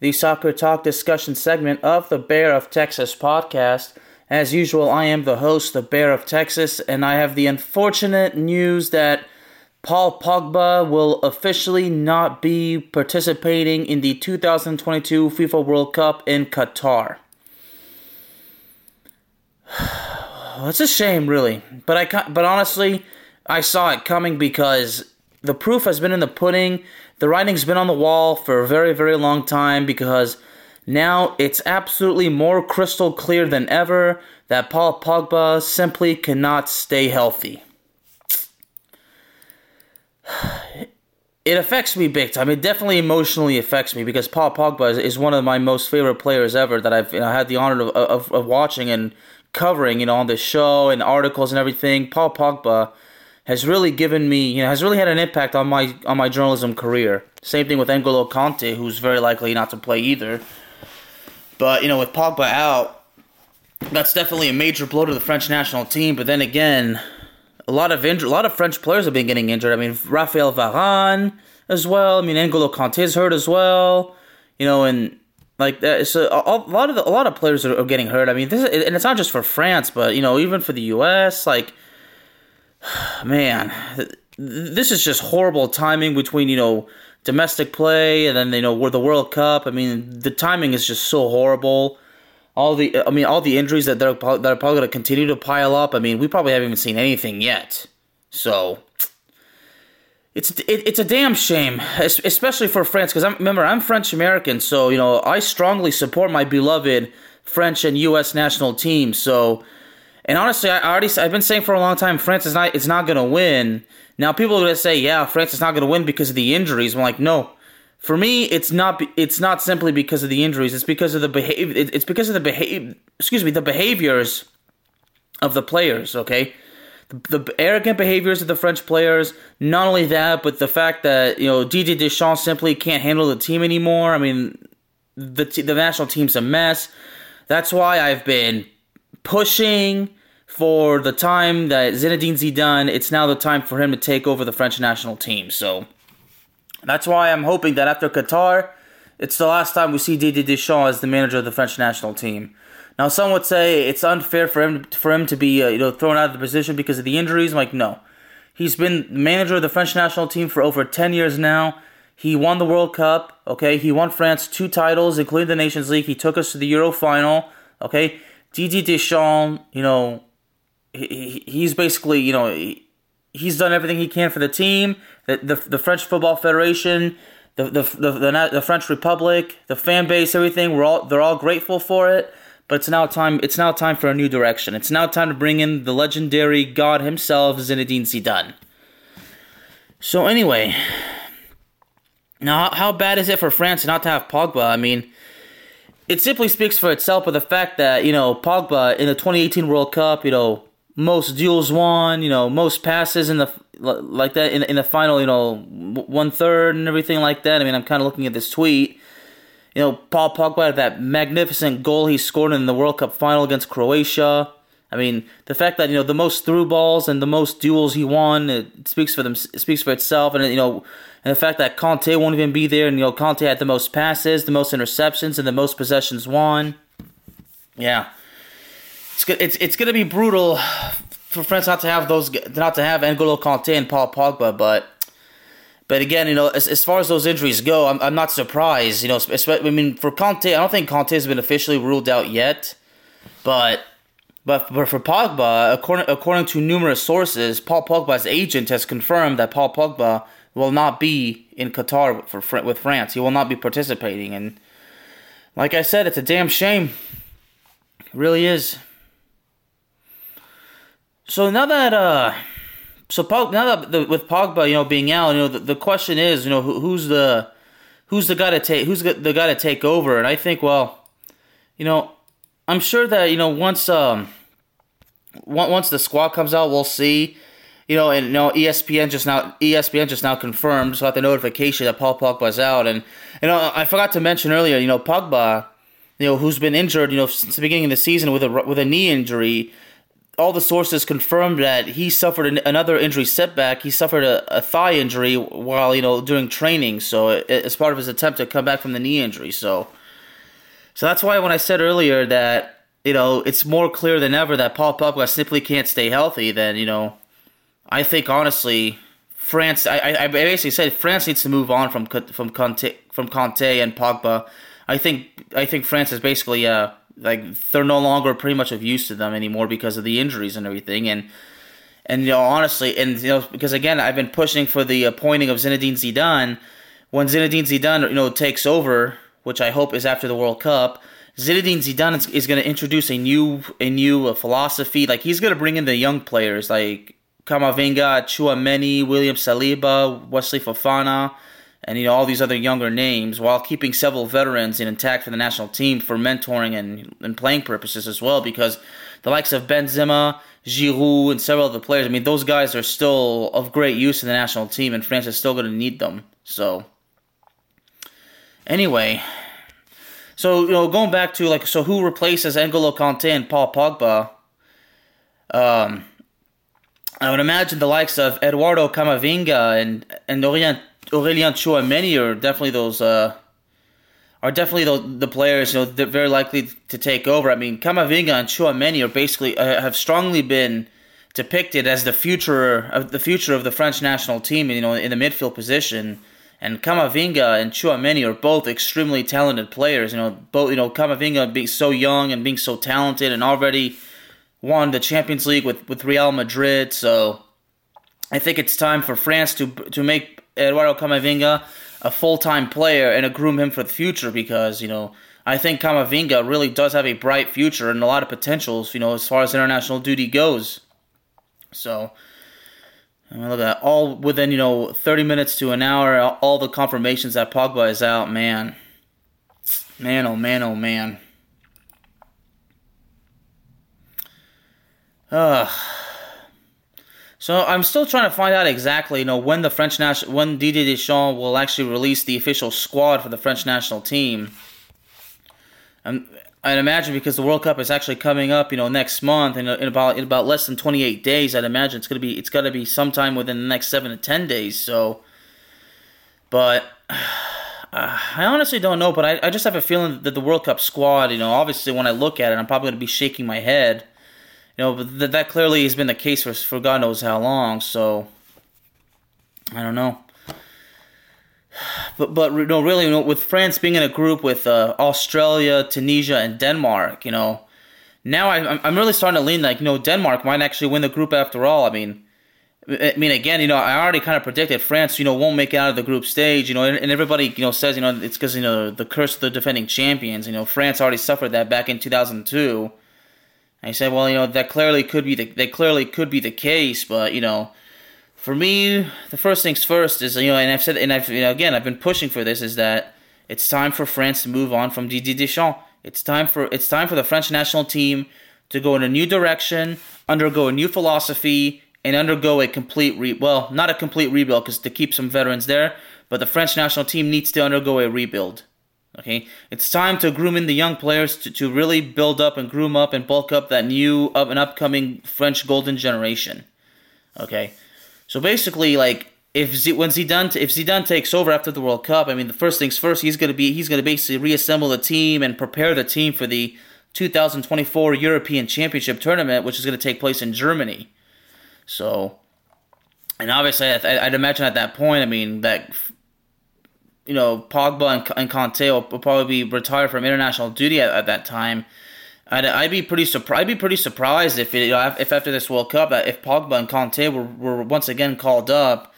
the soccer talk discussion segment of the Bear of Texas podcast. As usual, I am the host, the Bear of Texas, and I have the unfortunate news that Paul Pogba will officially not be participating in the 2022 FIFA World Cup in Qatar. it's a shame, really, but I but honestly, I saw it coming because the proof has been in the pudding. The writing's been on the wall for a very, very long time because now it's absolutely more crystal clear than ever that Paul Pogba simply cannot stay healthy. It affects me big time. It definitely emotionally affects me because Paul Pogba is, is one of my most favorite players ever that I've you know, had the honor of, of, of watching and covering, you know, on the show and articles and everything. Paul Pogba has really given me, you know, has really had an impact on my on my journalism career. Same thing with N'Golo Kanté, who's very likely not to play either. But you know, with Pogba out, that's definitely a major blow to the French national team. But then again, a lot of injured, a lot of French players have been getting injured. I mean, Raphael Varane as well. I mean, N'Golo Kanté's hurt as well. You know, and like that. So a, a lot of the, a lot of players are, are getting hurt. I mean, this is, and it's not just for France, but you know, even for the U.S. Like man, this is just horrible timing between you know domestic play and then you know the World Cup. I mean, the timing is just so horrible. All the, I mean, all the injuries that they're that are probably going to continue to pile up. I mean, we probably haven't even seen anything yet. So it's it, it's a damn shame, especially for France. Because I remember I'm French American, so you know I strongly support my beloved French and U.S. national team. So and honestly, I already I've been saying for a long time France is not it's not going to win. Now people are going to say, "Yeah, France is not going to win because of the injuries." I'm like, "No. For me, it's not it's not simply because of the injuries. It's because of the behavior it's because of the behavior excuse me, the behaviors of the players, okay? The, the, arrogant behaviors of the French players. Not only that, but the fact that you know Didier Deschamps simply can't handle the team anymore. I mean, the the national team's a mess. That's why I've been pushing for the time that Zinedine Zidane, it's now the time for him to take over the French national team. So that's why I'm hoping that after Qatar, it's the last time we see Didier Deschamps as the manager of the French national team. Now, some would say it's unfair for him for him to be uh, you know thrown out of the position because of the injuries. I'm like, no, he's been manager of the French national team for over ten years now. He won the World Cup. Okay, he won France two titles, including the Nations League. He took us to the Euro final. Okay, Didier Deschamps, you know, he, he's basically, you know, he, he's done everything he can for the team, the the, the French Football Federation, the the, the the, the French Republic, the fan base, everything. We're all they're all grateful for it. But it's now time. It's now time for a new direction. It's now time to bring in the legendary God himself, Zinedine Zidane. So anyway, now how bad is it for France not to have Pogba? I mean, it simply speaks for itself. But the fact that you know Pogba in the 2018 World Cup, you know most duels won, you know, most passes in the like that in in the final, you know, one third and everything like that. I mean, I'm kind of looking at this tweet. You know, Paul Pogba that magnificent goal he scored in the World Cup final against Croatia. I mean, the fact that you know the most through balls and the most duels he won, it speaks for them. It speaks for itself, and you know, and the fact that Kanté won't even be there, and you know, Kanté had the most passes, the most interceptions, and the most possessions won. Yeah, it's it's it's gonna be brutal for France not to have those, not to have N'Golo Kanté and Paul Pogba, but. But again, you know, as, as far as those injuries go, I'm, I'm not surprised. You know, I mean, for Kanté, I don't think Kanté has been officially ruled out yet. But but, but for Pogba, according according to numerous sources, Paul Pogba's agent has confirmed that Paul Pogba will not be in Qatar for with France. He will not be participating, and like I said, it's a damn shame. It really is. So now that uh, so Pog, now that the, with Pogba, you know, being out, you know, the, the question is, you know, who, who's the who's the guy to take who's the, the guy to take over? And I think, well, you know, I'm sure that you know once um once the squad comes out, we'll see. You know, and you know, ESPN just now ESPN just now confirmed, just got the notification that Paul Pogba's out, and you know, I forgot to mention earlier, you know, Pogba, you know, who's been injured, you know, since the beginning of the season with a with a knee injury. All the sources confirmed that he suffered an, another injury setback. He suffered a, a, thigh injury while you know doing training, so it, as part of his attempt to come back from the knee injury. So, so that's why when I said earlier that you know it's more clear than ever that Paul Pogba simply can't stay healthy, then you know I think honestly France. I, I basically said France needs to move on from from Kanté, from Kanté and Pogba. I think I think France is basically uh like they're no longer pretty much of use to them anymore because of the injuries and everything and. And you know, honestly, and you know, because again, I've been pushing for the appointing of Zinedine Zidane. When Zinedine Zidane, you know, takes over, which I hope is after the World Cup. Zinedine Zidane is, is going to introduce a new a new uh, philosophy. Like he's going to bring in the young players like Camavinga, Tchouameni, William Saliba, Wesley Fofana, and you know all these other younger names, while keeping several veterans intact for the national team for mentoring and, and playing purposes as well. Because the likes of Benzema, Giroud, and several other players, I mean, those guys are still of great use in the national team, and France is still going to need them. So. Anyway, so you know, going back to like, so who replaces N'Golo Kanté and Paul Pogba? Um, I would imagine the likes of Eduardo Camavinga and and Aurelien Aurelien Tchouameni are definitely those uh, are definitely the, the players you know that very likely to take over. I mean, Camavinga and Tchouameni are basically uh, have strongly been depicted as the future of the future of the French national team. You know, in the midfield position and Camavinga and Tchouameni are both extremely talented players. You know, both you know Camavinga being so young and being so talented and already won the Champions League with, with Real Madrid. So I think it's time for France to to make Eduardo Camavinga a full time player and groom him for the future because you know I think Camavinga really does have a bright future and a lot of potentials. You know, as far as international duty goes. So I mean, look at that. All within, you know, 30 minutes to an hour, all the confirmations that Pogba is out, man. Man, oh man, oh man. Ugh. So I'm still trying to find out exactly, you know, when the French national, when Didier Deschamps will actually release the official squad for the French national team. And I'd imagine because the World Cup is actually coming up, you know, next month in, in about in about less than 28 days. I'd imagine it's gonna be it's gonna be sometime within the next seven to ten days. So, but uh, I honestly don't know. But I, I just have a feeling that the World Cup squad, you know, obviously when I look at it, I'm probably gonna be shaking my head. You know, but th- that clearly has been the case for for God knows how long. So, I don't know but but no, really, you know, with France being in a group with uh, Australia, Tunisia, and Denmark, you know, now I, I'm really starting to lean like you know Denmark might actually win the group after all. I mean, I mean again, you know, I already kind of predicted France, you know, won't make it out of the group stage, you know, and, and everybody you know says you know it's because you know the curse of the defending champions. You know, France already suffered that back in 2002. I said, well, you know, that clearly could be the that clearly could be the case, but you know for me, the first things first is you know, and I've said, and I've you know, again, I've been pushing for this is that it's time for France to move on from Didier Deschamps. It's time for it's time for the French national team to go in a new direction, undergo a new philosophy, and undergo a complete re well, not a complete rebuild because to keep some veterans there, but the French national team needs to undergo a rebuild. Okay, it's time to groom in the young players to, to really build up and groom up and bulk up that new up and upcoming French golden generation. Okay, so basically, like if Z- when Zidane if Zidane takes over after the World Cup, I mean the first things first, he's gonna be he's gonna basically reassemble the team and prepare the team for the 2024 European Championship tournament, which is gonna take place in Germany. So, and obviously, I'd imagine at that point, I mean, that you know, Pogba and, and Kanté will, will probably be retired from international duty at, at that time. I'd, I'd be pretty surprised. I'd be pretty surprised if it, you know, if after this World Cup, if Pogba and Kanté were, were once again called up.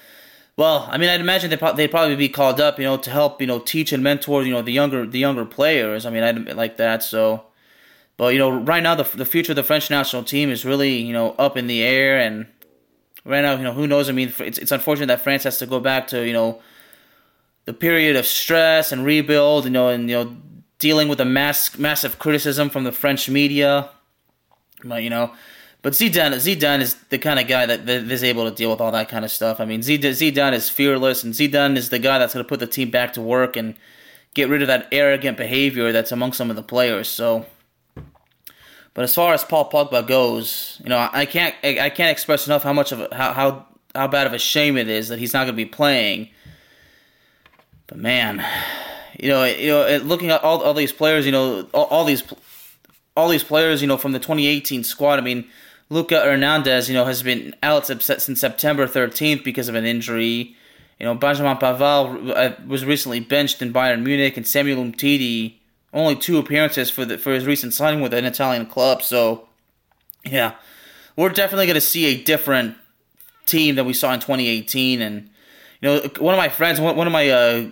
Well, I mean, I'd imagine they they'd probably be called up, you know, to help, you know, teach and mentor, you know, the younger the younger players. I mean, I'd like that. So, but you know, right now the the future of the French national team is really, you know, up in the air, and right now, you know, who knows? I mean, it's it's unfortunate that France has to go back to, you know, the period of stress and rebuild, you know, and you know, dealing with the mass massive criticism from the French media. But you know, but Zidane, Zidane is the kind of guy that, that is able to deal with all that kind of stuff. I mean, Zidane is fearless, and Zidane is the guy that's going to put the team back to work and get rid of that arrogant behavior that's among some of the players. So, but as far as Paul Pogba goes, you know, I can't I can't express enough how much of a, how how how bad of a shame it is that he's not going to be playing. But man, you know, you know, looking at all all these players, you know, all, all these all these players, you know, from the 2018 squad. I mean Luca Hernandez, you know, has been out since September 13th because of an injury. You know, Benjamin Pavard uh, was recently benched in Bayern Munich, and Samuel Umtiti only two appearances for the for his recent signing with an Italian club. So, yeah, we're definitely going to see a different team than we saw in 2018. And you know, one of my friends, one of my uh,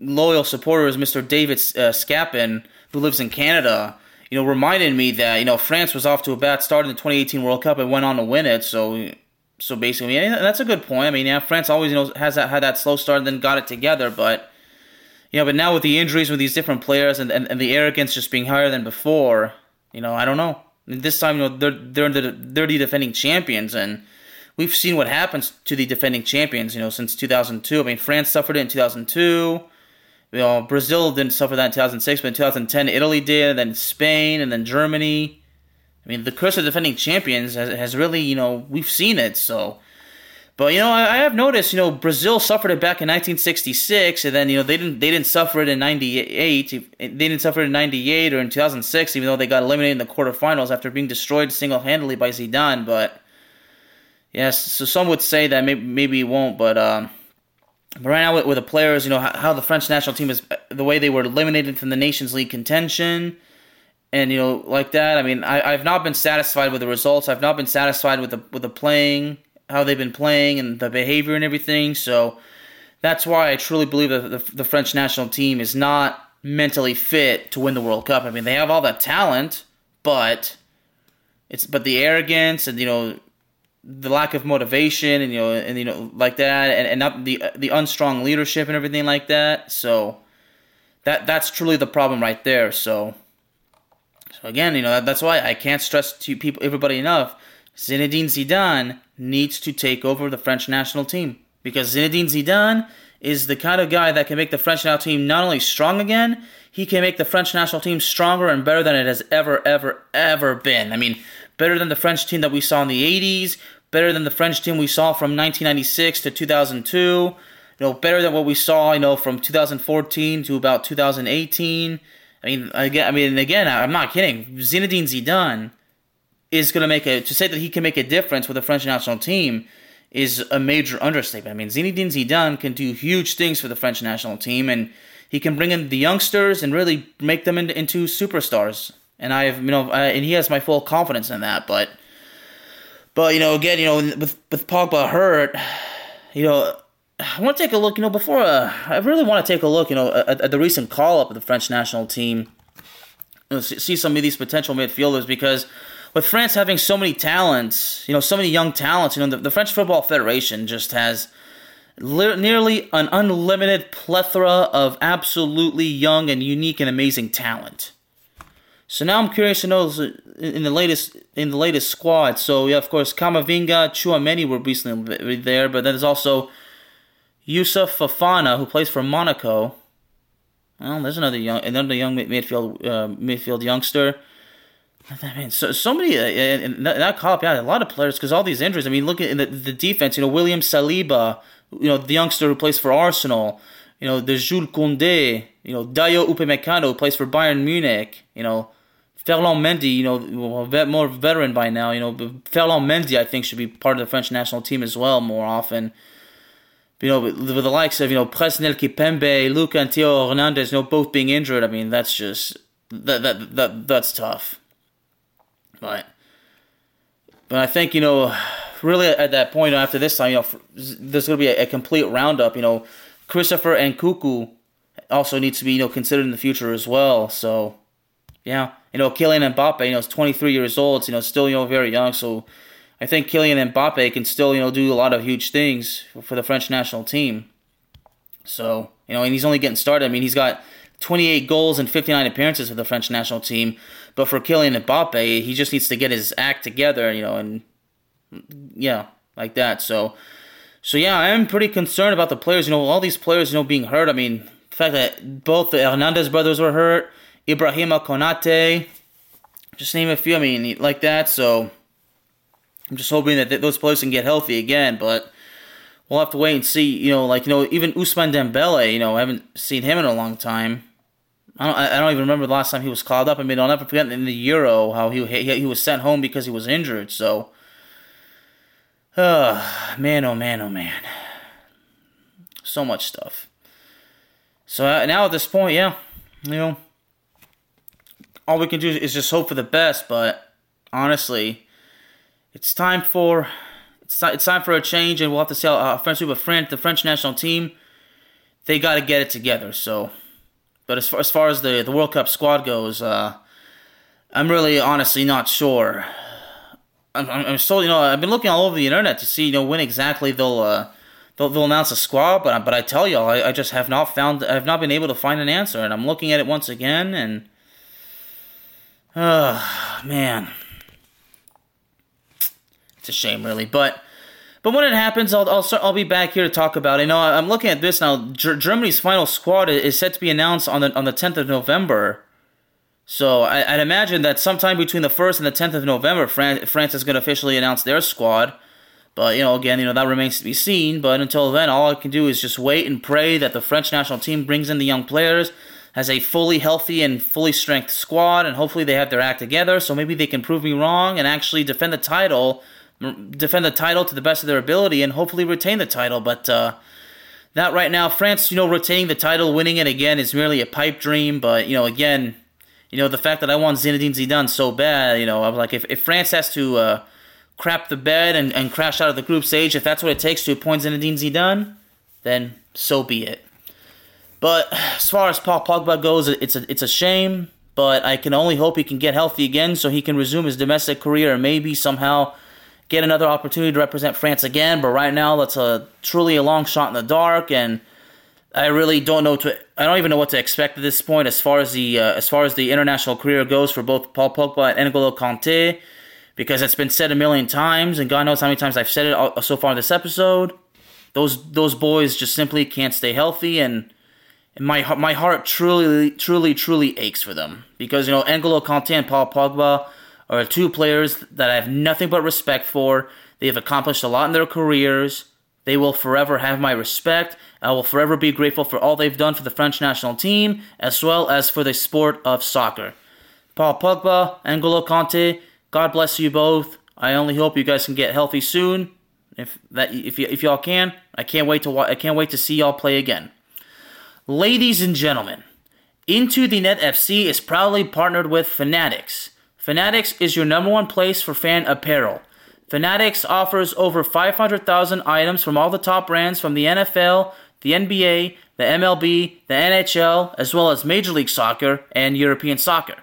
loyal supporters, Mr. David uh, Scapin, who lives in Canada you know, reminded me that you know France was off to a bad start in the 2018 World Cup and went on to win it. So, so basically, yeah, that's a good point. I mean, yeah, France always you know has that had that slow start and then got it together, but you know, but now with the injuries with these different players and, and, and the arrogance just being higher than before, you know, I don't know. This time, you know, they're they're the they're the defending champions, and we've seen what happens to the defending champions. You know, since 2002. I mean, France suffered it in 2002 you know, Brazil didn't suffer that in 2006, but in 2010, Italy did, and then Spain, and then Germany. I mean, the curse of defending champions has, has really, you know, we've seen it. So, but you know, I, I, have noticed, you know, Brazil suffered it back in 1966, and then you know they didn't they didn't suffer it in '98. They didn't suffer it in '98 or in 2006, even though they got eliminated in the quarterfinals after being destroyed single handedly by Zidane. But yes, so some would say that maybe maybe it won't, but. Um, but right now, with, with the players, you know how, how, the French national team is, the way they were eliminated from the Nations League contention, and you know like that. I mean, I, I've not been satisfied with the results. I've not been satisfied with the with the playing, how they've been playing, and the behavior and everything. So that's why I truly believe that the, the French national team is not mentally fit to win the World Cup. I mean, they have all that talent, but it's but the arrogance and you know the lack of motivation and you know and you know like that and, and not the the unstrong leadership and everything like that. So that that's truly the problem right there. So so again you know that, that's why I can't stress to people everybody enough Zinedine Zidane needs to take over the French national team because Zinedine Zidane is the kind of guy that can make the French national team not only strong again he can make the French national team stronger and better than it has ever ever ever been. I mean better than the French team that we saw in the 80s, better than the French team we saw from 1996 to 2002, you know, better than what we saw, you know, from 2014 to about 2018. I mean, again, I mean, again, I'm not kidding. Zinedine Zidane is going to make a to say that he can make a difference with the French national team is a major understatement. I mean, Zinedine Zidane can do huge things for the French national team, and he can bring in the youngsters and really make them into, into superstars and I have you know and he has my full confidence in that. But but you know again you know with with Pogba hurt, you know I want to take a look. You know before uh, I really want to take a look. You know at, at the recent call up of the French national team. You know, see some of these potential midfielders because with France having so many talents, you know, so many young talents, you know, the, the French Football Federation just has nearly an unlimited plethora of absolutely young and unique and amazing talent. So now I'm curious to know in the latest in the latest squad. So yeah, of course, Camavinga, Tchouameni were recently there, but then there's also Youssouf Fofana who plays for Monaco. Well, there's another young another young midfield uh, midfield youngster. I mean, so so many uh, in that up, yeah, a lot of players because all these injuries. I mean, look at the, the defense. You know, William Saliba, you know, the youngster who plays for Arsenal. You know, there's Jules Koundé. You know, Dayot Upamecano who plays for Bayern Munich. You know, Ferland Mendy, you know, more veteran by now, you know, Ferland Mendy, I think, should be part of the French national team as well more often. You know, with, with the likes of, you know, Presnel Kimpembe, Luca and Theo Hernandez, you know, both being injured, I mean, that's just, that, that, that that's tough. But, but I think, you know, really at that point after this time, you know, there's going to be a, a complete roundup, you know, Christopher Nkunku also needs to be, you know, considered in the future as well, so, yeah you know, Kylian Mbappe, you know, is 23 years old, you know, still, you know, very young. So I think Kylian Mbappe can still, you know, do a lot of huge things for the French national team. So, you know, and he's only getting started. I mean, he's got 28 goals and 59 appearances for the French national team. But for Kylian Mbappe, he just needs to get his act together, you know, and yeah, like that. So, so yeah, I am pretty concerned about the players. You know, all these players, you know, being hurt. I mean, the fact that both the Hernandez brothers were hurt, Ibrahima Konate, just name a few. I mean, like that. So I'm just hoping that those players can get healthy again. But we'll have to wait and see. You know, like you know, even Ousmane Dembele. You know, I haven't seen him in a long time. I don't. I don't even remember the last time he was called up. I mean, I'll never forget in the Euro how he he, he was sent home because he was injured. So, uh, man, oh man, oh man, so much stuff. So uh, now at this point, yeah, you know, all we can do is just hope for the best. But honestly, it's time for it's it's time for a change, and we'll have to see how uh, French with France, the French national team, they got to get it together. So, but as far as far as the the World Cup squad goes, uh, I'm really honestly not sure. I'm, I'm still, you know, I've been looking all over the internet to see, you know, when exactly they'll uh, they'll, they'll announce a squad. But but I tell you, I, I just have not found, I've not been able to find an answer, and I'm looking at it once again, and Oh, man. It's a shame, really. But but when it happens, I'll I'll, start, I'll be back here to talk about it. You know, I'm looking at this now. G- Germany's final squad is set to be announced on the on the 10th of November. So I, would imagine that sometime between the 1st and the 10th of November, France, France is going to officially announce their squad. But you know, again, you know that remains to be seen. But until then, all I can do is just wait and pray that the French national team brings in the young players has a fully healthy and fully strength squad, and hopefully they have their act together. So maybe they can prove me wrong and actually defend the title, defend the title to the best of their ability, and hopefully retain the title. But uh, right now. France, you know, retaining the title, winning it again is merely a pipe dream. But you know, again, you know, the fact that I want Zinedine Zidane so bad, you know, I'm like, if, if France has to uh, crap the bed and, and crash out of the group stage, if that's what it takes to appoint Zinedine Zidane, then so be it. But as far as Paul Pogba goes, it's a it's a shame. But I can only hope he can get healthy again so he can resume his domestic career and maybe somehow get another opportunity to represent France again. But right now, that's a truly a long shot in the dark, and I really don't know to. I don't even know what to expect at this point as far as the uh, as far as the international career goes for both Paul Pogba and N'Golo Kante, because it's been said a million times, and God knows how many times I've said it so far in this episode. Those those boys just simply can't stay healthy, and and my my heart truly, truly, truly aches for them because you know N'Golo Kanté and Paul Pogba are two players that I have nothing but respect for. They have accomplished a lot in their careers. They will forever have my respect. I will forever be grateful for all they've done for the French national team as well as for the sport of soccer. Paul Pogba, N'Golo Kanté, God bless you both. I only hope you guys can get healthy soon. If that if y- if y'all can, I can't wait to wa- I can't wait to see y'all play again. Ladies and gentlemen, Into the Net FC is proudly partnered with Fanatics. Fanatics is your number one place for fan apparel. Fanatics offers over 500,000 items from all the top brands from the NFL, the NBA, the MLB, the NHL, as well as Major League Soccer and European Soccer.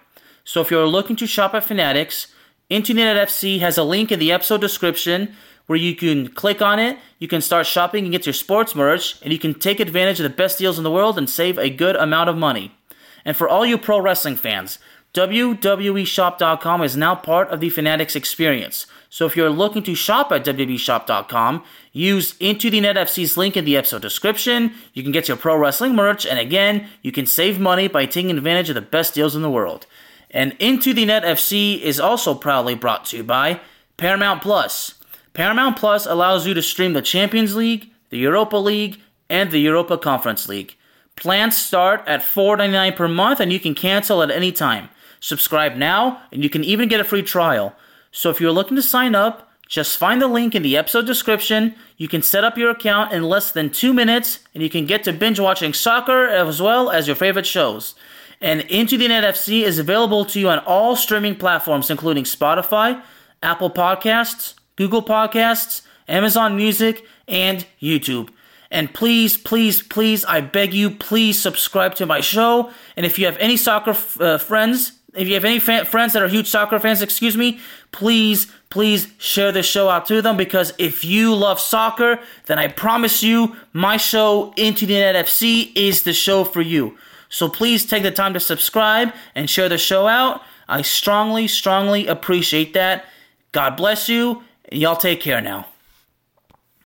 So if you're looking to shop at Fanatics, Into the Net FC has a link in the episode description where you can click on it, you can start shopping and get your sports merch, and you can take advantage of the best deals in the world and save a good amount of money. And for all you pro wrestling fans, WWEshop.com is now part of the Fanatics experience. So if you're looking to shop at WWEshop.com, use Into the Net FC's link in the episode description. You can get your pro wrestling merch, and again, you can save money by taking advantage of the best deals in the world. And Into the Net FC is also proudly brought to you by Paramount Plus. Paramount Plus allows you to stream the Champions League, the Europa League, and the Europa Conference League. Plans start at $4.99 per month and you can cancel at any time. Subscribe now, and you can even get a free trial. So if you're looking to sign up, just find the link in the episode description. You can set up your account in less than two minutes, and you can get to binge watching soccer as well as your favorite shows. And Into the Net FC is available to you on all streaming platforms, including Spotify, Apple Podcasts, Google Podcasts, Amazon Music, and YouTube. And please, please, please, I beg you, please subscribe to my show. And if you have any soccer f- uh, friends, if you have any friends that are huge soccer fans, excuse me, please, please share this show out to them because if you love soccer, then I promise you, my show, Into the Net FC, is the show for you. So please take the time to subscribe and share the show out. I strongly, strongly appreciate that. God bless you, y'all take care now.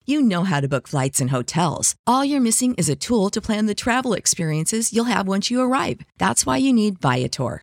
You know how to book flights and hotels. All you're missing is a tool to plan the travel experiences you'll have once you arrive. That's why you need Viator.